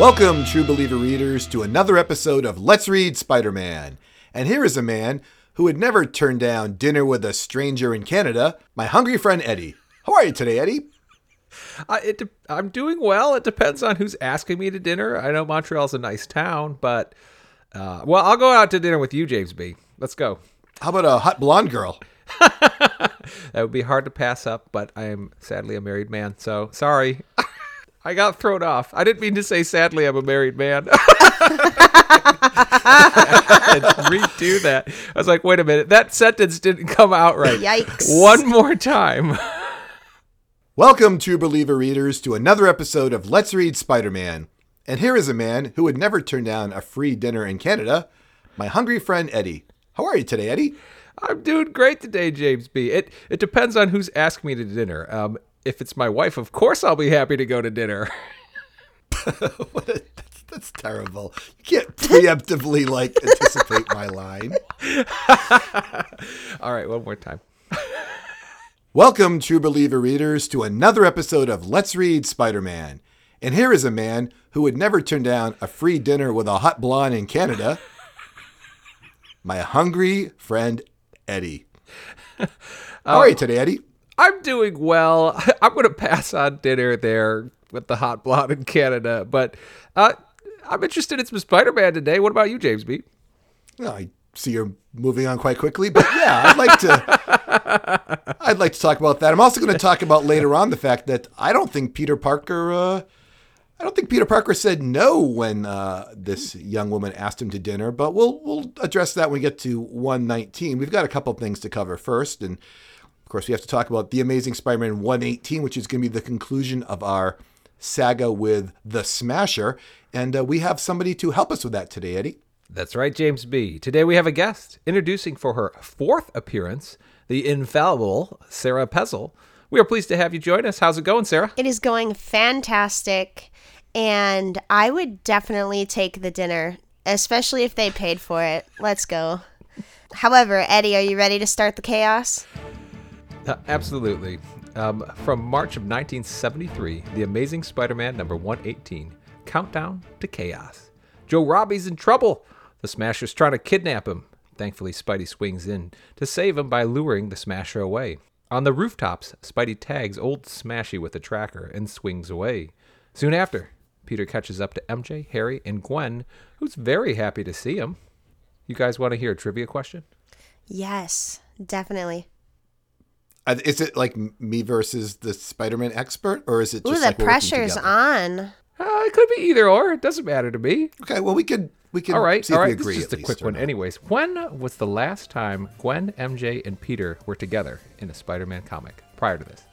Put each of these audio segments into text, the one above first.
Welcome, True Believer readers, to another episode of Let's Read Spider Man. And here is a man who would never turn down dinner with a stranger in Canada, my hungry friend Eddie. How are you today, Eddie? I, it, de- I'm doing well. It depends on who's asking me to dinner. I know Montreal's a nice town, but uh, well, I'll go out to dinner with you, James B. Let's go. How about a hot blonde girl? That would be hard to pass up, but I am sadly a married man, so sorry. I got thrown off. I didn't mean to say sadly I'm a married man. and redo that. I was like, wait a minute, that sentence didn't come out right. Yikes. One more time. Welcome, True Believer readers, to another episode of Let's Read Spider Man. And here is a man who would never turn down a free dinner in Canada, my hungry friend Eddie. How are you today, Eddie? I'm doing great today, James B. It it depends on who's asking me to dinner. Um, if it's my wife, of course I'll be happy to go to dinner. What a, that's, that's terrible. You can't preemptively like anticipate my line. All right, one more time. Welcome, True Believer readers, to another episode of Let's Read Spider Man. And here is a man who would never turn down a free dinner with a hot blonde in Canada, my hungry friend Eddie. How are you today, Eddie? I'm doing well. I'm going to pass on dinner there with the hot blonde in Canada, but uh, I'm interested in some Spider-Man today. What about you, James B? Well, I see you're moving on quite quickly, but yeah, I'd like to. I'd like to talk about that. I'm also going to talk about later on the fact that I don't think Peter Parker. Uh, I don't think Peter Parker said no when uh, this young woman asked him to dinner, but we'll we'll address that when we get to 119. We've got a couple things to cover first, and course we have to talk about the Amazing Spider-Man 118, which is going to be the conclusion of our saga with the Smasher, and uh, we have somebody to help us with that today, Eddie. That's right, James B. Today we have a guest introducing for her fourth appearance, the infallible Sarah Pezzle. We are pleased to have you join us. How's it going, Sarah? It is going fantastic, and I would definitely take the dinner, especially if they paid for it. Let's go. However, Eddie, are you ready to start the chaos? Uh, absolutely. Um, from March of 1973, The Amazing Spider Man number 118 Countdown to Chaos. Joe Robbie's in trouble. The Smasher's trying to kidnap him. Thankfully, Spidey swings in to save him by luring the Smasher away. On the rooftops, Spidey tags old Smashy with a tracker and swings away. Soon after, Peter catches up to MJ, Harry, and Gwen, who's very happy to see him. You guys want to hear a trivia question? Yes, definitely. Uh, Is it like me versus the Spider-Man expert, or is it Ooh, the like we're pressure's on. Uh, it could be either or. It doesn't matter to me. Okay, well we could we could All right, see all if This agree is just a quick one. not. Anyways, when was the last time Gwen, MJ, and Peter were together in a Spider-Man comic? Prior to this,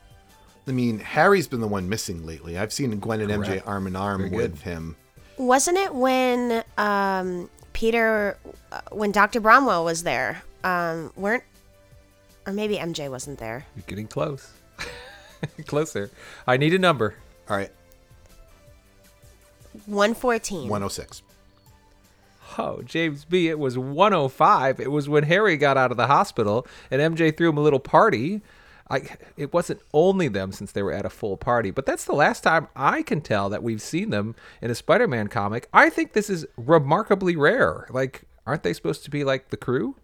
I mean, Harry's been the one missing lately. I've seen Gwen and MJ arm in arm Very with good. him. Wasn't it when um, Peter, uh, when Dr. Bromwell was there? Um, weren't, or maybe MJ wasn't there. you're getting close, closer. I need a number. All right, 114. 106. Oh, James B. It was 105. It was when Harry got out of the hospital and MJ threw him a little party. I, it wasn't only them since they were at a full party, but that's the last time I can tell that we've seen them in a Spider-Man comic. I think this is remarkably rare. Like, aren't they supposed to be like the crew?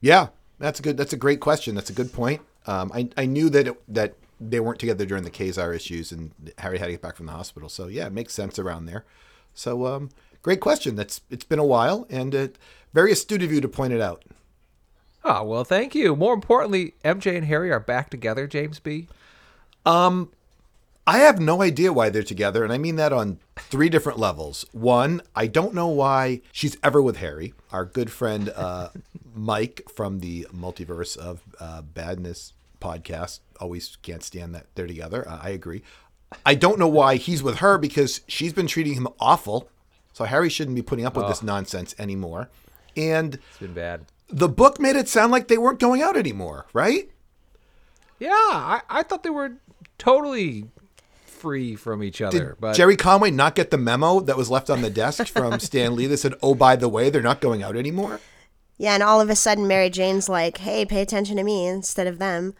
Yeah, that's a good. That's a great question. That's a good point. Um, I I knew that it, that they weren't together during the Ka-Zar issues, and Harry had to get back from the hospital. So yeah, it makes sense around there. So um, great question. That's it's been a while, and uh, very astute of you to point it out. Oh, well, thank you. More importantly, MJ and Harry are back together, James B. I have no idea why they're together, and I mean that on three different levels. One, I don't know why she's ever with Harry. Our good friend uh, Mike from the Multiverse of uh, Badness podcast always can't stand that they're together. Uh, I agree. I don't know why he's with her because she's been treating him awful. So Harry shouldn't be putting up with this nonsense anymore. And It's been bad. the book made it sound like they weren't going out anymore, right? Yeah, I, I thought they were totally free from each other, Did but Gerry Conway not get the memo that was left on the desk from Stan Lee that said, "Oh, by the way, they're not going out anymore"? Yeah, and all of a sudden Mary Jane's like, "Hey, pay attention to me instead of them."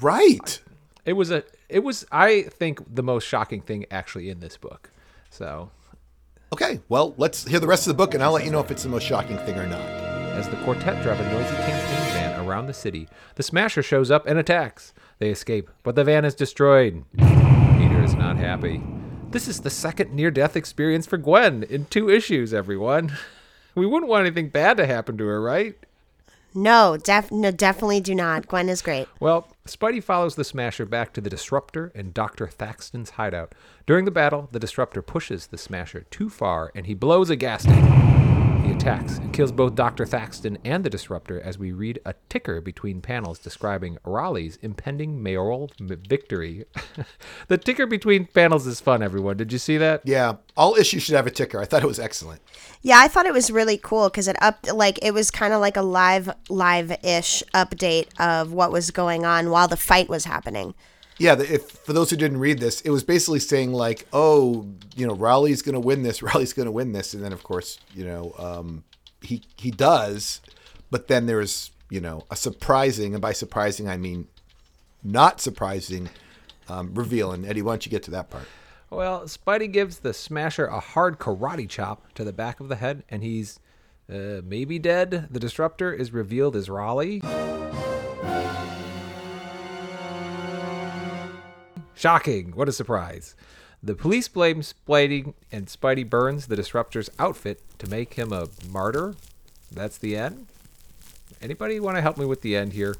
Right. It was a. It was. I think the most shocking thing actually in this book. So, Okay, well, let's hear the rest of the book, and I'll let you know if it's the most shocking thing or not. as the quartet drive a noisy campaign van around the city, the Smasher shows up and attacks. They escape, but the van is destroyed. Peter is not happy. This is the second near death experience for Gwen in two issues, everyone. We wouldn't want anything bad to happen to her, right? No, def- no, definitely do not. Gwen is great. Well, Spidey follows the Smasher back to the Disruptor and Dr. Thaxton's hideout. During the battle, the Disruptor pushes the Smasher too far and he blows a gas tank. He attacks and kills both Dr. Thaxton and the Disruptor as we read a ticker between panels describing Raleigh's impending mayoral victory. the ticker between panels is fun, everyone. Did you see that? Yeah, all issues should have a ticker. I thought it was excellent. Yeah, I thought it was really cool because it up like it was kind of like a live live ish update of what was going on while the fight was happening. Yeah, if for those who didn't read this, it was basically saying like, oh, you know, Raleigh's going to win this, Raleigh's going to win this, and then of course, you know, um, he he does, but then there's you know a surprising, and by surprising I mean not surprising um, reveal. And Eddie, why don't you get to that part? Well, Spidey gives the Smasher a hard karate chop to the back of the head, and he's uh, maybe dead. The Disruptor is revealed as Raleigh. Shocking! What a surprise. The police blame Spidey, and Spidey burns the Disruptor's outfit to make him a martyr. That's the end. Anybody want to help me with the end here?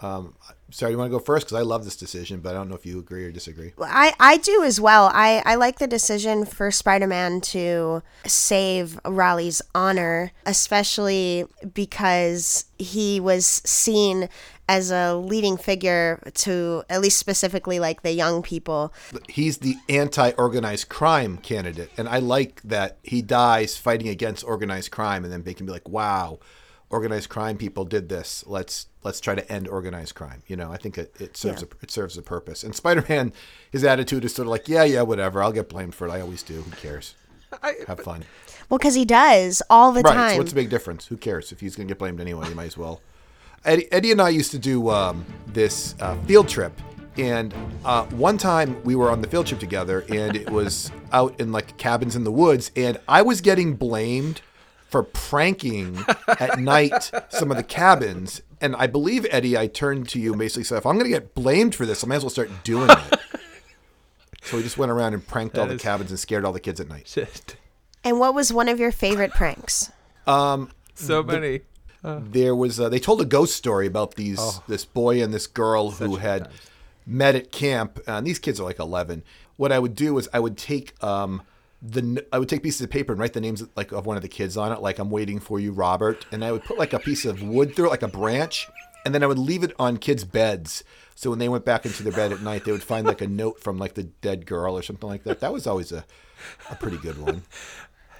Um, sorry, you want to go first because I love this decision, but I don't know if you agree or disagree. I, I do as well. I, I like the decision for Spider Man to save Raleigh's honor, especially because he was seen as a leading figure to at least specifically like the young people. He's the anti-organized crime candidate, and I like that he dies fighting against organized crime, and then they can be like, "Wow, organized crime people did this. Let's let's try to end organized crime." You know, I think it, it serves Yeah. a, it serves a purpose. And Spider-Man, his attitude is sort of like, "Yeah, yeah, whatever. I'll get blamed for it. I always do. Who cares? I, Have fun." Well, because he does all the Right. time. So what's the big difference? Who cares if he's going to get blamed anyway? You might as well. Eddie, Eddie and I used to do um, this uh, field trip, and uh, one time we were on the field trip together, and it was out in like cabins in the woods, and I was getting blamed for pranking at night some of the cabins. And I believe Eddie, I turned to you and basically said, if I'm going to get blamed for this, I might as well start doing it. so we just went around and pranked all the is- cabins and scared all the kids at night. shit. and what was one of your favorite pranks? Um, So many. There was uh, they told a ghost story about these this boy and this girl who had times. met at camp uh, and these kids are like 11 what i would do is i would take um the i would take pieces of paper and write the names like of one of the kids on it like i'm waiting for you robert and i would put like a piece of wood through it like a branch and then i would leave it on kids beds. So when they went back into their bed at night they would find like a note from like the dead girl or something like that. That was always a, a pretty good one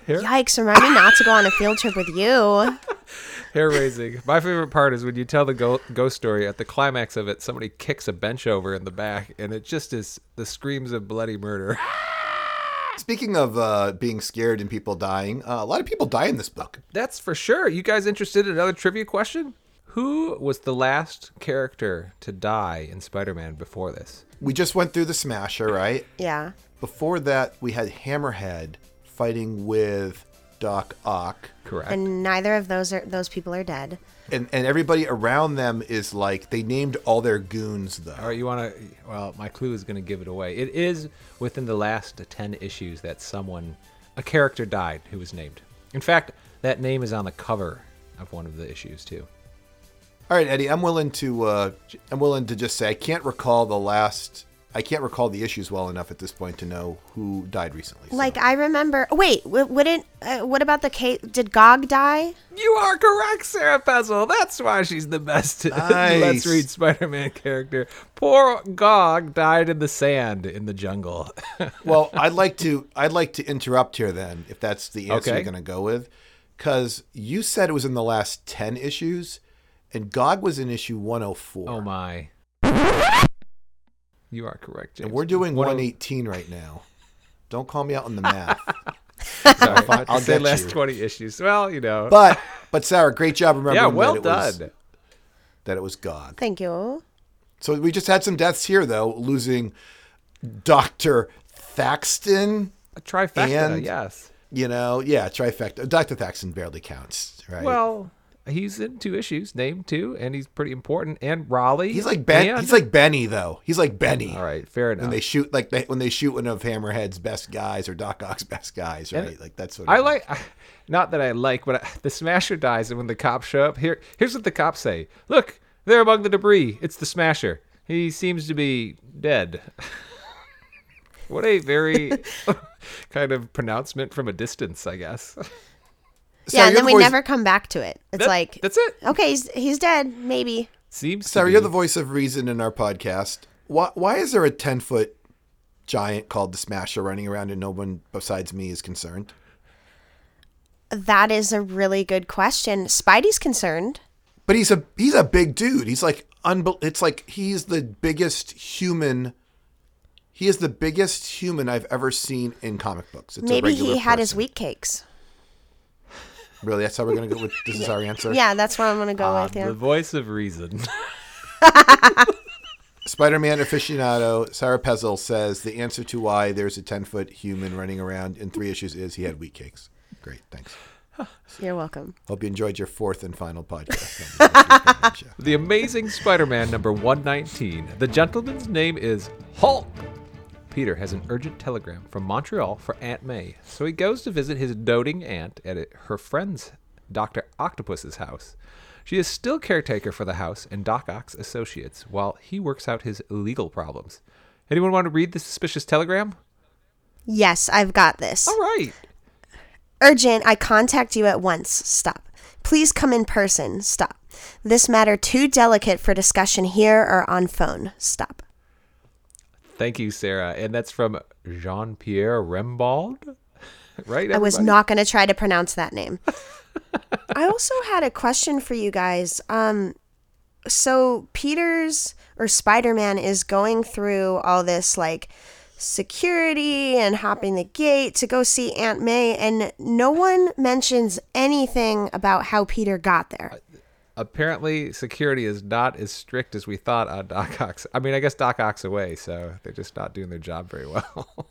Yikes! Remind me not to go on a field trip with you. Hair raising. My favorite part is when you tell the go- ghost story. At the climax of it, somebody kicks a bench over in the back, and it just is the screams of bloody murder. speaking of uh, being scared and people dying uh, a lot of people die in this book That's for sure. You guys interested in another trivia question? Who was the last character to die in Spider-Man before this? we just went through the smasher right Yeah. Before that, we had Hammerhead fighting with Doc Ock, Correct. And neither of those are those people are dead. and and everybody around them is like they named all their goons though. All right, you want to? Well, my clue is going to give it away. It is within the last ten issues that someone, a character died who was named. In fact, that name is on the cover of one of the issues too. All right, Eddie, I'm willing to uh, I'm willing to just say I can't recall the last. I can't recall the issues well enough at this point to know who died recently. so- Like I remember. Wait, w- wouldn't? Uh, what about the case? Did Gog die? You are correct, Sarah Pezzle. That's why she's the best. Let's read Spider-Man character. Poor Gog died in the sand in the jungle. well, I'd like to I'd like to interrupt here then, if that's the answer Okay. you're going to go with, because you said it was in the last ten issues, and GOG was in issue 104. oh my. You are correct, James. And we're doing One of- 118 right now. Don't call me out on the math. Sorry, I meant to I'll say get last you. twenty issues. Well, you know. But but Sarah, great job remembering yeah, well that it was done. that it was GOG. Thank you. So we just had some deaths here though, losing Doctor Thaxton. A trifecta, And- yes. You know, yeah, trifecta. Dr. Thaxton barely counts, right? Well, he's in two issues, named two, and he's pretty important. And Raleigh. he's like Ben. and- He's like Benny, though. He's like Benny. All right, fair enough. When they shoot, like they, when they shoot one of Hammerhead's best guys or Doc Ock's best guys, right? like that's what I like, not that I like, but I, the Smasher dies, and when the cops show up, here, here's what the cops say: "Look, they're among the debris, it's the Smasher. He seems to be dead." what a very kind of pronouncement from a distance, I guess. Yeah, and then the we voice- never come back to it. It's That- like, that's it. okay, he's, he's dead, maybe. Seems. to Sarah, be. you're the voice of reason in our podcast. Why, why is there a 10 foot giant called the Smasher running around and no one besides me is concerned? That is a really good question. Spidey's concerned. But he's a he's a big dude. He's like unbel- it's like he's the biggest human he is the biggest human I've ever seen in comic books. It's a Maybe he regular had his person. wheat cakes. Really, that's how we're gonna go with this is our answer. Yeah, that's what I'm going to go Ah, with. the voice of reason. Spider-Man aficionado Sarah Pezel says the answer to why there's a ten foot human running around in three issues is he had wheat cakes. Great, thanks. You're welcome. Hope you enjoyed your fourth and final podcast. The Amazing Spider Man number 119. The gentleman's name is Hulk. Peter has an urgent telegram from Montreal for Aunt May, so he goes to visit his doting aunt at her friend's Dr. Octopus's house. She is still caretaker for the house and Doc Ock's associates while he works out his legal problems. Anyone want to read the suspicious telegram? Yes, I've got this. All right. Urgent, I contact you at once. Stop. Please come in person. Stop. This matter too delicate for discussion here or on phone. Stop. Thank you, Sarah. And that's from Jean Pierre Rembald. Right? I was not going to try to pronounce that name. I also had a question for you guys. Um, so Peter's or Spider Man is going through all this like security and hopping the gate to go see Aunt May, and no one mentions anything about how Peter got there. Apparently security is not as strict as we thought on Doc Ock's. I mean, I guess Doc Ock's away, so they're just not doing their job very well.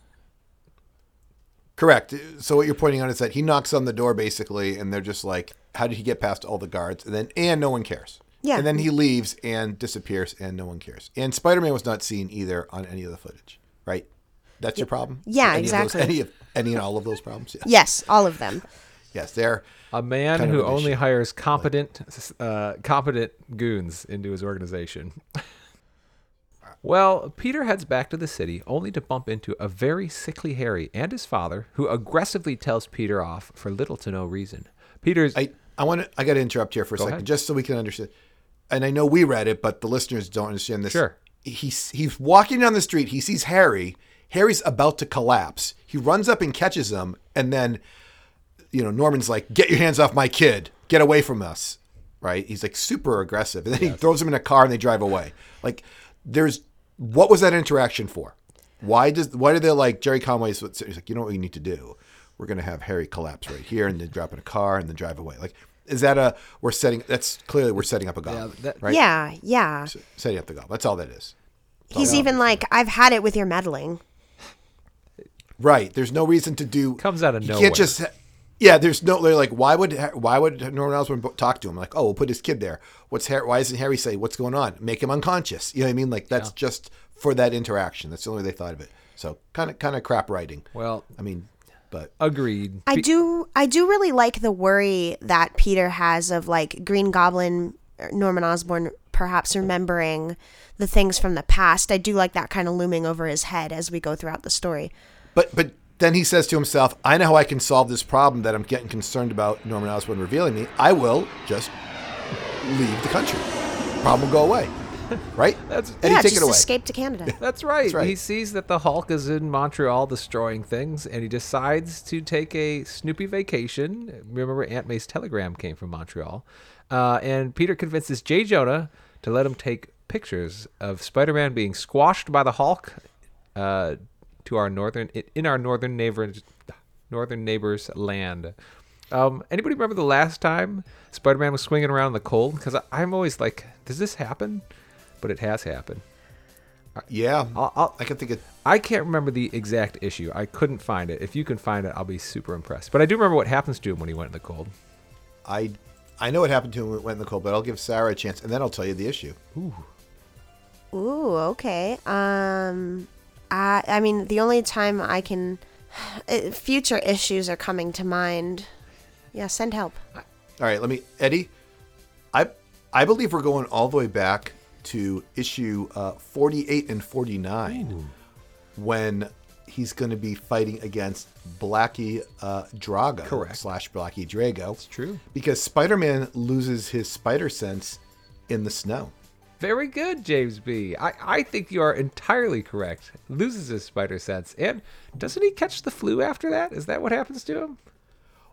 Correct. So what you're pointing out is that he knocks on the door basically, and they're just like, "How did he get past all the guards?" And then and no one cares. Yeah. And then he leaves and disappears, and no one cares. And Spider-Man was not seen either on any of the footage, right? That's your problem. Yeah, any Of those, exactly. any of any and all of those problems. Yes. Yes, all of them. Yes, they're A man who only hires competent, uh, competent goons into his organization. well, Peter heads back to the city, only to bump into a very sickly Harry and his father, who aggressively tells Peter off for little to no reason. Peter's I, I want to. I got to interrupt here for a second, ahead. just so we can understand. And I know we read it, but the listeners don't understand this. Sure. He's he's walking down the street. He sees Harry. Harry's about to collapse. He runs up and catches him, and then, you know, Norman's like, "Get your hands off my kid! Get away from us!" Right? He's like super aggressive, and then he throws him in a car and they drive away. Like, there's what was that interaction for? Why does why did they like Gerry Conway's? He's like, you know what we need to do? We're gonna have Harry collapse right here, and then drop in a car and then drive away. Like, is that a we're setting? That's clearly we're setting up a goblin, that- right? Yeah, yeah. setting up the goblin. That's all that is. He's even like, I've had it with your meddling. Right. There's no reason to do. Comes out of you nowhere. Can't just. Yeah. There's no. They're like, why would why would Norman Osborn talk to him? Like, oh, we'll put his kid there. What's Harry? Why doesn't Harry say what's going on? Make him unconscious. You know what I mean? Like that's just for that interaction. That's the only way they thought of it. So kind of kind of crap writing. well, I mean, but agreed. I do I do really like the worry that Peter has of like Green Goblin uh, Norman Osborn perhaps remembering the things from the past. I do like that kind of looming over his head as we go throughout the story. but but then he says to himself, I know how I can solve this problem that I'm getting concerned about Norman Osborn revealing me. I will just leave the country. Problem will go away. Right? That's- and yeah, he take just it away. escape to Canada. That's right. right. He sees that the Hulk is in Montreal destroying things, and he decides to take a Snoopy vacation. Remember, Aunt May's telegram came from Montreal. Uh, and Peter convinces J. Jonah to let him take pictures of Spider Man being squashed by the Hulk uh, to our northern in our northern neighbors northern neighbors land. Um, anybody remember the last time Spider Man was swinging around in the cold? Because I'm always like, does this happen? But it has happened. Yeah, I'll, I'll, I can think of. I can't remember the exact issue. I couldn't find it. If you can find it, I'll be super impressed. But I do remember what happens to him when he went in the cold. I I know what happened to him when it went in the cold, but I'll give Sarah a chance, and then I'll tell you the issue. Ooh. Ooh, okay. Um, I I mean, the only time I can, uh, future issues are coming to mind. Yeah, send help. All right, let me, Eddie. I I believe we're going all the way back to issue uh, 48 and 49 when he's going to be fighting against Blackie uh, Drago Correct. slash Blackie Drago. It's true. because Spider-Man loses his spider sense in the snow. Very good, James B. I, I think you are entirely correct. Loses his spider sense. And doesn't he catch the flu after that? Is that what happens to him?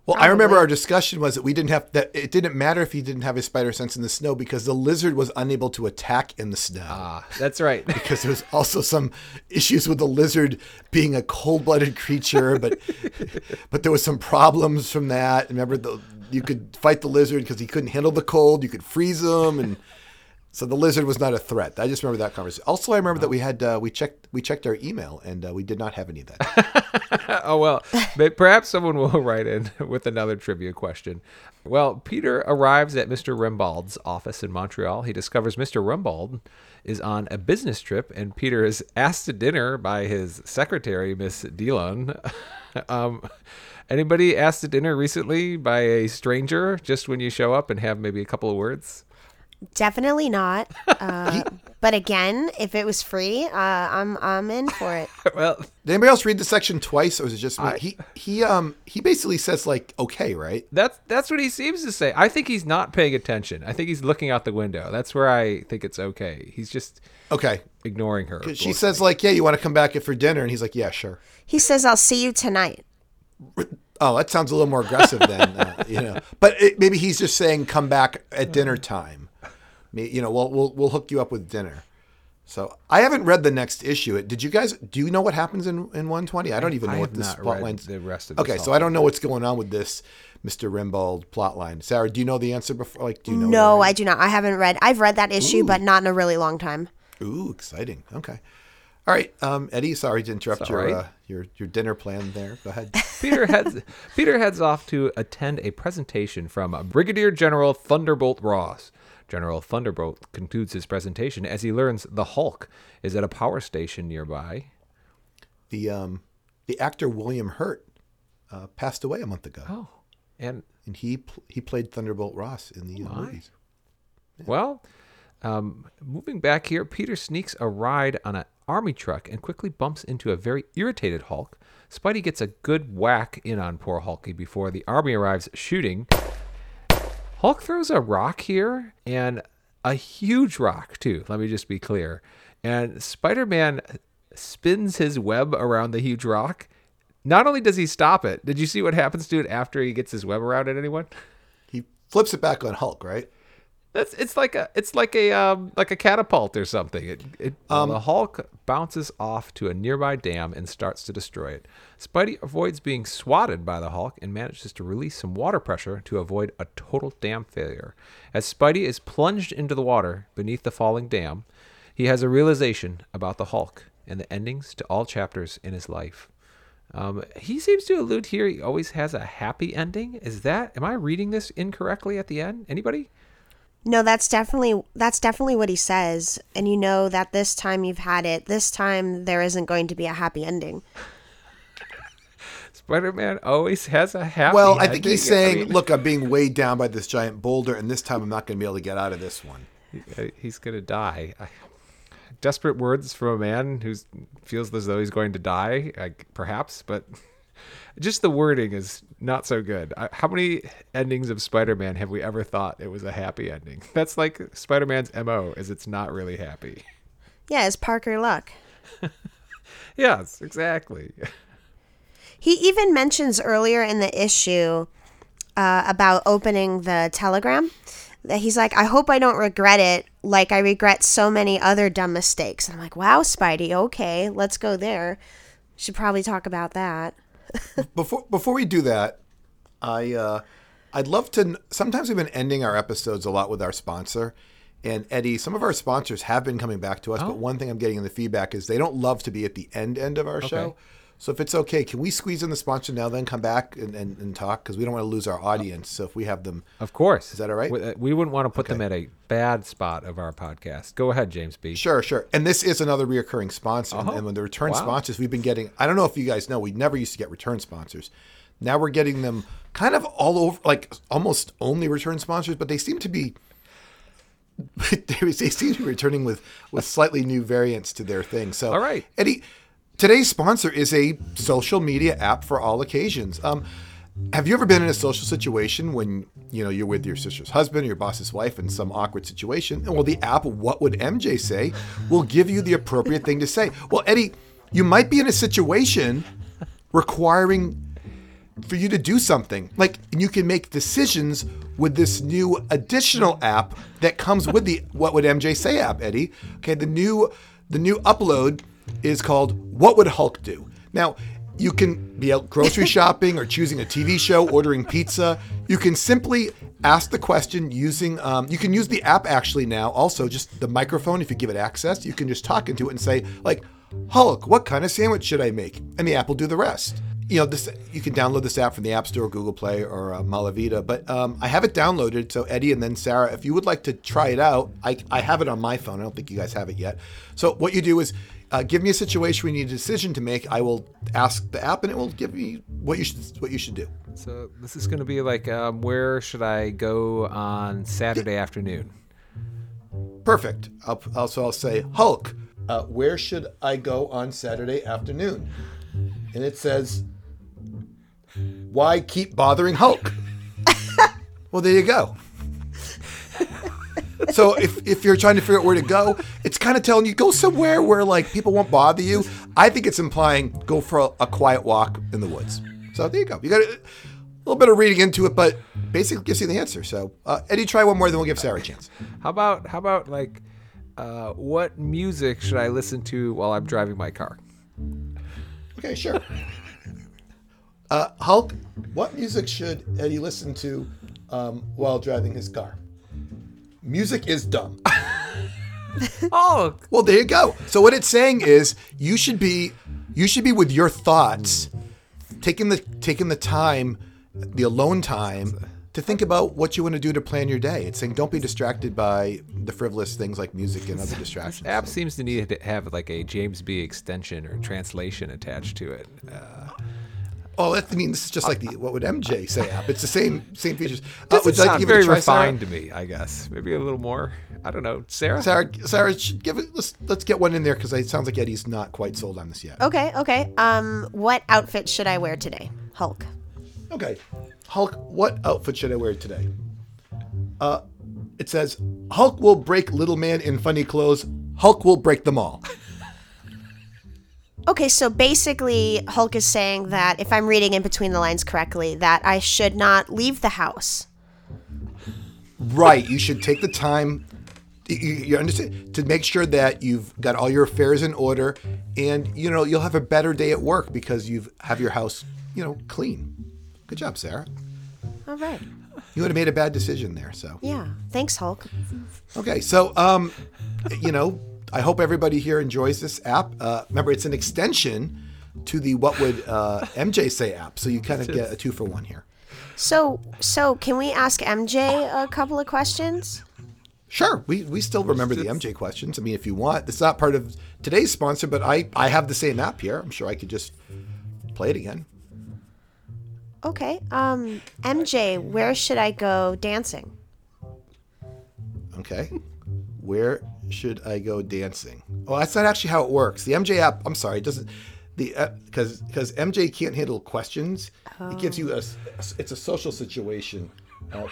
Well, I remember our discussion was that we didn't have that. It didn't matter if he didn't have his spider sense in the snow because the lizard was unable to attack in the snow. Ah, that's right. because there was also some issues with the lizard being a cold-blooded creature, but but there was some problems from that. Remember, the, you could fight the lizard because he couldn't handle the cold. You could freeze him, and so the lizard was not a threat. I just remember that conversation. Also, I remember that we had uh, we checked we checked our email and uh, we did not have any of that. oh well, perhaps someone will write in with another trivia question. Well, Peter arrives at Mr. Rembald's office in Montreal. He discovers Mr. Rembald is on a business trip, and Peter is asked to dinner by his secretary, Miss Dillon. um, anybody asked to dinner recently by a stranger just when you show up and have maybe a couple of words? Definitely not. Uh, but again, if it was free, uh, I'm I'm in for it. well, Did anybody else read the section twice, or is it just me? he he um he basically says like okay, right? That's that's what he seems to say. I think he's not paying attention. I think he's looking out the window. That's where I think it's okay. He's just Okay. ignoring her. She says like yeah, you want to come back for dinner, and he's like yeah, sure. He says, "I'll see you tonight." Oh, that sounds a little more aggressive than uh, you know. But it, maybe he's just saying come back at dinner time. Me- You know, we'll we'll we'll hook you up with dinner. So I haven't read the next issue. Did you guys? Do you know what happens in in 120? I don't even know I what have this not plot read line's. the rest of this Okay, so. I don't know what's going on with this Mr. Rimbald plot line. Sarah, do you know the answer before? Like, do you know? No, I do not. I haven't read. I've read that issue, but not in a really long time. Ooh, exciting. Okay. All right, um, Eddie. Sorry to interrupt It's your right. uh, your your dinner plan there. Go ahead. Peter heads Peter heads off to attend a presentation from Brigadier General Thunderbolt Ross. General Thunderbolt concludes his presentation as he learns the Hulk is at a power station nearby. the um the actor William Hurt uh, passed away a month ago, Oh, and and he pl- he played Thunderbolt Ross in the uh, my. movies. Well, um, moving back here, Peter sneaks a ride on an army truck and quickly bumps into a very irritated Hulk. Spidey gets a good whack in on poor Hulky before the army arrives shooting. Hulk throws a rock here and a huge rock, too. Let me just be clear. And Spider Man spins his web around the huge rock. Not only does he stop it, did you see what happens to it after he gets his web around it, anyone? He flips it back on Hulk, right? That's it's like a it's like a um like a catapult or something. It, it the Hulk bounces off to a nearby dam and starts to destroy it. Spidey avoids being swatted by the Hulk and manages to release some water pressure to avoid a total dam failure. As Spidey is plunged into the water beneath the falling dam, he has a realization about the Hulk and the endings to all chapters in his life. Um, he seems to allude here he always has a happy ending. Is that am I reading this incorrectly at the end? Anybody? No, that's definitely that's definitely what he says. And you know that this time you've had it. This time there isn't going to be a happy ending. Spider-Man always has a happy. Well, I think he's ending. I saying, mean, "Look, I'm being weighed down by this giant boulder, and this time I'm not going to be able to get out of this one." uh, he's gonna die. Desperate words from a man who feels as though he's going to die, like, perhaps, but just the wording is not so good. I, how many endings of Spider-Man have we ever thought it was a happy ending? That's like Spider-Man's mo, is it's not really happy. Yeah, it's Parker Luck. yes, exactly. He even mentions earlier in the issue uh, about opening the telegram that he's like, I hope I don't regret it like I regret so many other dumb mistakes. And I'm like, wow, Spidey, okay, let's go there. Should probably talk about that. Before before we do that, I uh, I'd love to. Sometimes we've been ending our episodes a lot with our sponsor, And Eddie, some of our sponsors have been coming back to us, Oh. but one thing I'm getting in the feedback is they don't love to be at the end end of our show. So if it's okay, can we squeeze in the sponsor now, then come back and, and, and talk? Because we don't want to lose our audience. So if we have them, Of course. Is that all right? We, uh, we wouldn't want to put them at a bad spot of our podcast. Go ahead, James B. Sure, sure. And this is another reoccurring sponsor. And- Oh, And when the return wow. sponsors, we've been getting, I don't know if you guys know, we never used to get return sponsors. Now we're getting them kind of all over, like almost only return sponsors, but they seem to be. they seem to be returning with with slightly new variants to their thing. So, All right. Eddie. Today's sponsor is a social media app for all occasions. Um, have you ever been in a social situation when you know you're with your sister's husband or your boss's wife in some awkward situation? And well, the app "What Would MJ Say" will give you the appropriate thing to say. Well, Eddie, you might be in a situation requiring for you to do something. Like you can make decisions with this new additional app that comes with the What Would MJ Say app, Eddie. Okay, the new the new upload is called What Would Hulk Do? Now, you can be out grocery shopping or choosing a TV show, ordering pizza. You can simply ask the question using, um, you can use the app actually now, also just the microphone, if you give it access. You can just talk into it and say, like, Hulk, what kind of sandwich should I make? And the app will do the rest. You know, this you can download this app from the App Store, Google Play, or uh, Malavita. But um, I have it downloaded. So Eddie and then Sarah, if you would like to try it out, I, I have it on my phone. I don't think you guys have it yet. So what you do is uh, give me a situation where you need a decision to make. I will ask the app, and it will give me what you should what you should do. So this is going to be like, um, where should I go on Saturday afternoon? Perfect. I'll, also, I'll say, Hulk, uh, where should I go on Saturday afternoon? And it says, why keep bothering Hulk? well, there you go. So if, if you're trying to figure out where to go, it's kind of telling you go somewhere where like people won't bother you. I think it's implying go for a, a quiet walk in the woods. So there you go. You got a little bit of reading into it, but basically gives you the answer. So uh, Eddie, try one more, then we'll give Sarah a chance. How about how about like, uh, what music should I listen to while I'm driving my car? Okay, sure. Uh, Hulk, what music should Eddie listen to um, while driving his car? Music is dumb. Oh, Well, there you go. So what it's saying is you should be you should be with your thoughts, taking the taking the time, the alone time to think about what you want to do to plan your day. It's saying don't be distracted by the frivolous things like music and other distractions. app seems to need to have like a James B extension or translation attached to it. Uh, Oh, that, I mean, this is just like the what would MJ say app. It's the same same features. Uh, doesn't would you like to sound give it a very try, Sarah? refined to me. I guess maybe a little more. I don't know, Sarah. Sarah, Sarah, sh- give it. Let's let's get one in there because it sounds like Eddie's not quite sold on this yet. Okay, okay. Um, what outfit should I wear today? Hulk. Okay, Hulk, what outfit should I wear today? Uh, it says Hulk will break little man in funny clothes. Hulk will break them all. Okay, so basically, Hulk is saying that if I'm reading in between the lines correctly, that I should not leave the house. right. You should take the time. You, you understand to make sure that you've got all your affairs in order, and you know you'll have a better day at work because you've have your house, you know, clean. Good job, Sarah. All right. You would have made a bad decision there. So Yeah. Thanks, Hulk. Okay, so um, you know, I hope everybody here enjoys this app. Uh, remember, it's an extension to the What Would uh, MJ Say app, so you kind of get a two for one here. So, so can we ask MJ a couple of questions? Sure, we, we still remember the MJ questions. I mean, if you want, it's not part of today's sponsor, but I I have the same app here. I'm sure I could just play it again. Okay. Um, MJ, where should I go dancing? Okay, where should I go dancing? Oh, that's not actually how it works. The MJ app. I'm sorry, it doesn't. The because because MJ can't handle questions. It gives you a It's a social situation. Uh,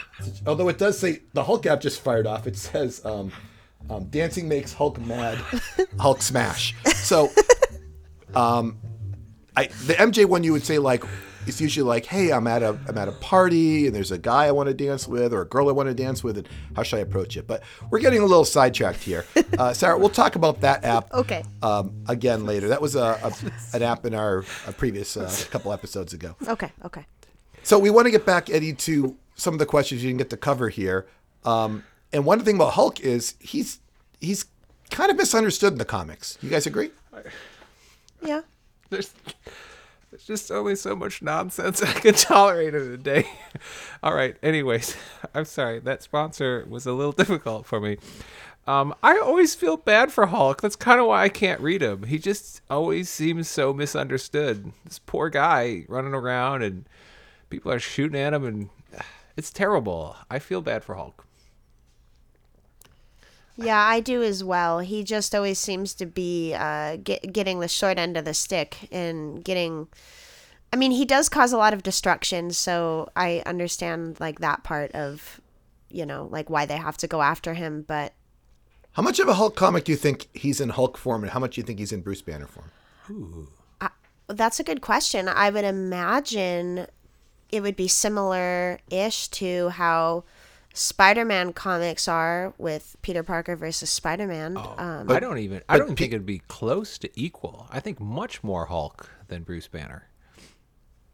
although it does say the Hulk app just fired off. It says um, um, dancing makes Hulk mad. Hulk smash. So um, I the MJ one you would say like it's usually like, hey, I'm at a I'm at a party and there's a guy I want to dance with or a girl I want to dance with, and how should I approach it? But we're getting a little sidetracked here. Uh, Sarah, we'll talk about that app Okay. um, again later. That was a, a an app in our previous uh, couple episodes ago. Okay. Okay. So we want to get back, Eddie, to some of the questions you didn't get to cover here. Um, and one thing about Hulk is he's he's kind of misunderstood in the comics. You guys agree? Yeah. There's, there's just only so much nonsense I can tolerate in a day. All right. Anyways, I'm sorry. That sponsor was a little difficult for me. Um, I always feel bad for Hulk. That's kind of why I can't read him. He just always seems so misunderstood. This poor guy running around and people are shooting at him, and it's terrible. I feel bad for Hulk. Yeah, I do as well. He just always seems to be uh, get, getting the short end of the stick and getting. I mean, he does cause a lot of destruction, so I understand like that part of, you know, like why they have to go after him. But How much of a Hulk comic do you think he's in Hulk form, and how much do you think he's in Bruce Banner form? that's a good question. I would imagine it would be similar ish to how Spider Man comics are with Peter Parker versus Spider Man. um, I don't even. I don't Pe- think it'd be close to equal. I think much more Hulk than Bruce Banner.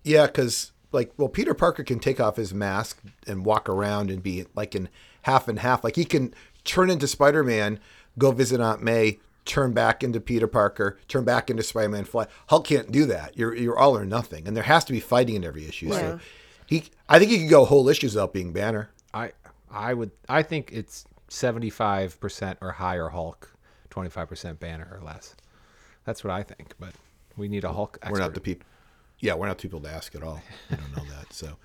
Yeah, because like, well, Peter Parker can take off his mask and walk around and be like in half and half. Like he can turn into Spider Man, go visit Aunt May, turn back into Peter Parker, turn back into Spider Man, fly. Hulk can't do that. You're you're all or nothing, and there has to be fighting in every issue. Yeah. So he, I think he could go whole issues without being Banner. I I would. I think it's seventy five percent or higher Hulk, twenty five percent Banner or less. That's what I think. But we need a Hulk. Expert. We're not the people. Yeah, we're not the people to ask at all. We don't know that. So,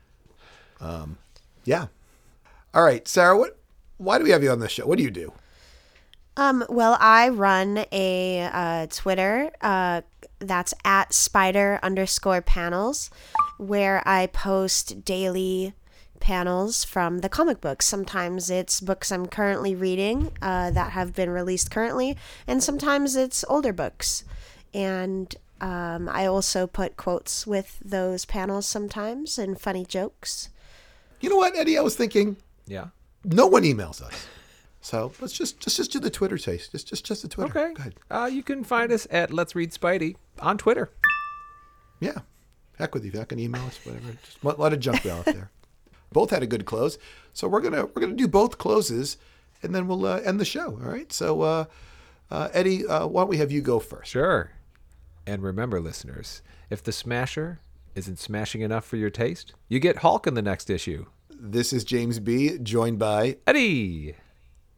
um, yeah. All right, Sarah. What? Why do we have you on this show? What do you do? Um, well, I run a uh, Twitter uh, that's at spider underscore panels, where I post daily panels from the comic books. Sometimes it's books I'm currently reading uh, that have been released currently, and sometimes it's older books. And um, I also put quotes with those panels sometimes and funny jokes. You know what, Eddie? I was thinking Yeah. no one emails us, so let's just just just do the Twitter taste. Just just just the Twitter. Okay. Go ahead. Uh, you can find us at Let's Read Spidey on Twitter. Yeah. Heck with you. If you're not gonna email us, whatever. Just a lot of junk mail out there. Both had a good close, so we're gonna we're gonna do both closes, and then we'll uh, end the show. All right. So, uh, uh, Eddie, uh, why don't we have you go first? Sure. And remember, listeners, if the Smasher isn't smashing enough for your taste, you get Hulk in the next issue. This is James B, joined by Eddie.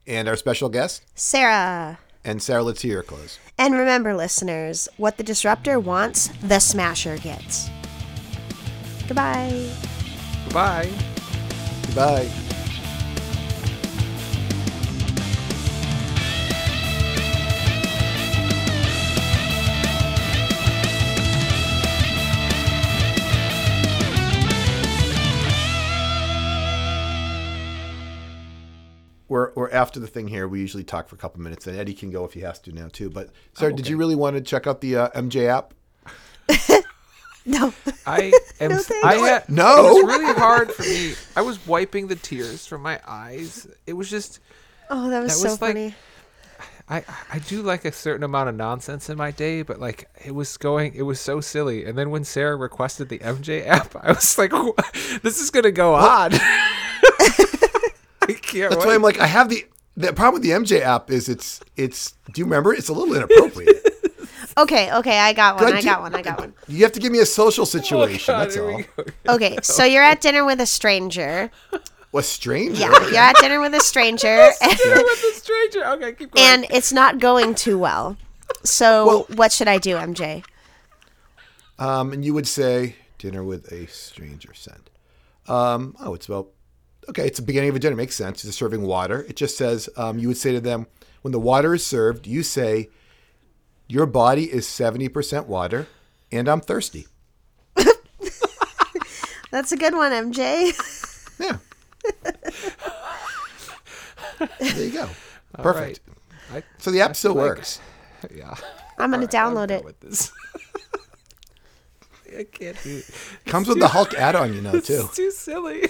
and our special guest Sarah. and Sarah. Let's hear your close. And remember, listeners, what the disruptor wants, the smasher gets. Goodbye. Goodbye. Goodbye. We're, we're after the thing here. We usually talk for a couple minutes, and Eddie can go if he has to now too. But Sarah, did you really want to check out the uh, MJ app? No. I am. thanks. I had, No. It was really hard for me. I was wiping the tears from my eyes. It was just. Oh, that was That so was like- funny. I, I do like a certain amount of nonsense in my day, but like it was going, it was so silly. And then when Sarah requested the MJ app, I was like, "This is gonna go on." I can't That's wait. why I'm like, I have the the problem with the MJ app is it's it's. Do you remember? It's a little inappropriate. Okay, okay, I got one. Good, I do- got one. I got one. You have to give me a social Oh, situation. God, that's all. Okay, so you're at dinner with a stranger. A stranger. Yeah, you're at dinner with a stranger, Dinner with a stranger. Okay, keep going. and it's not going too well. So, Well- what should I do, MJ? Um, and you would say dinner with a stranger sent. Um, oh, it's about okay. It's the beginning of a dinner. Makes sense. It's serving water. It just says um, you would say to them when the water is served, you say, "Your body is seventy percent water, and I'm thirsty." That's a good one, MJ. Yeah. there you go. All Perfect. right. So the app still like- works. I, yeah. I'm gonna download I'll it. with this. I can't do it. Comes with the Hulk add-on, you know, too. It's too silly.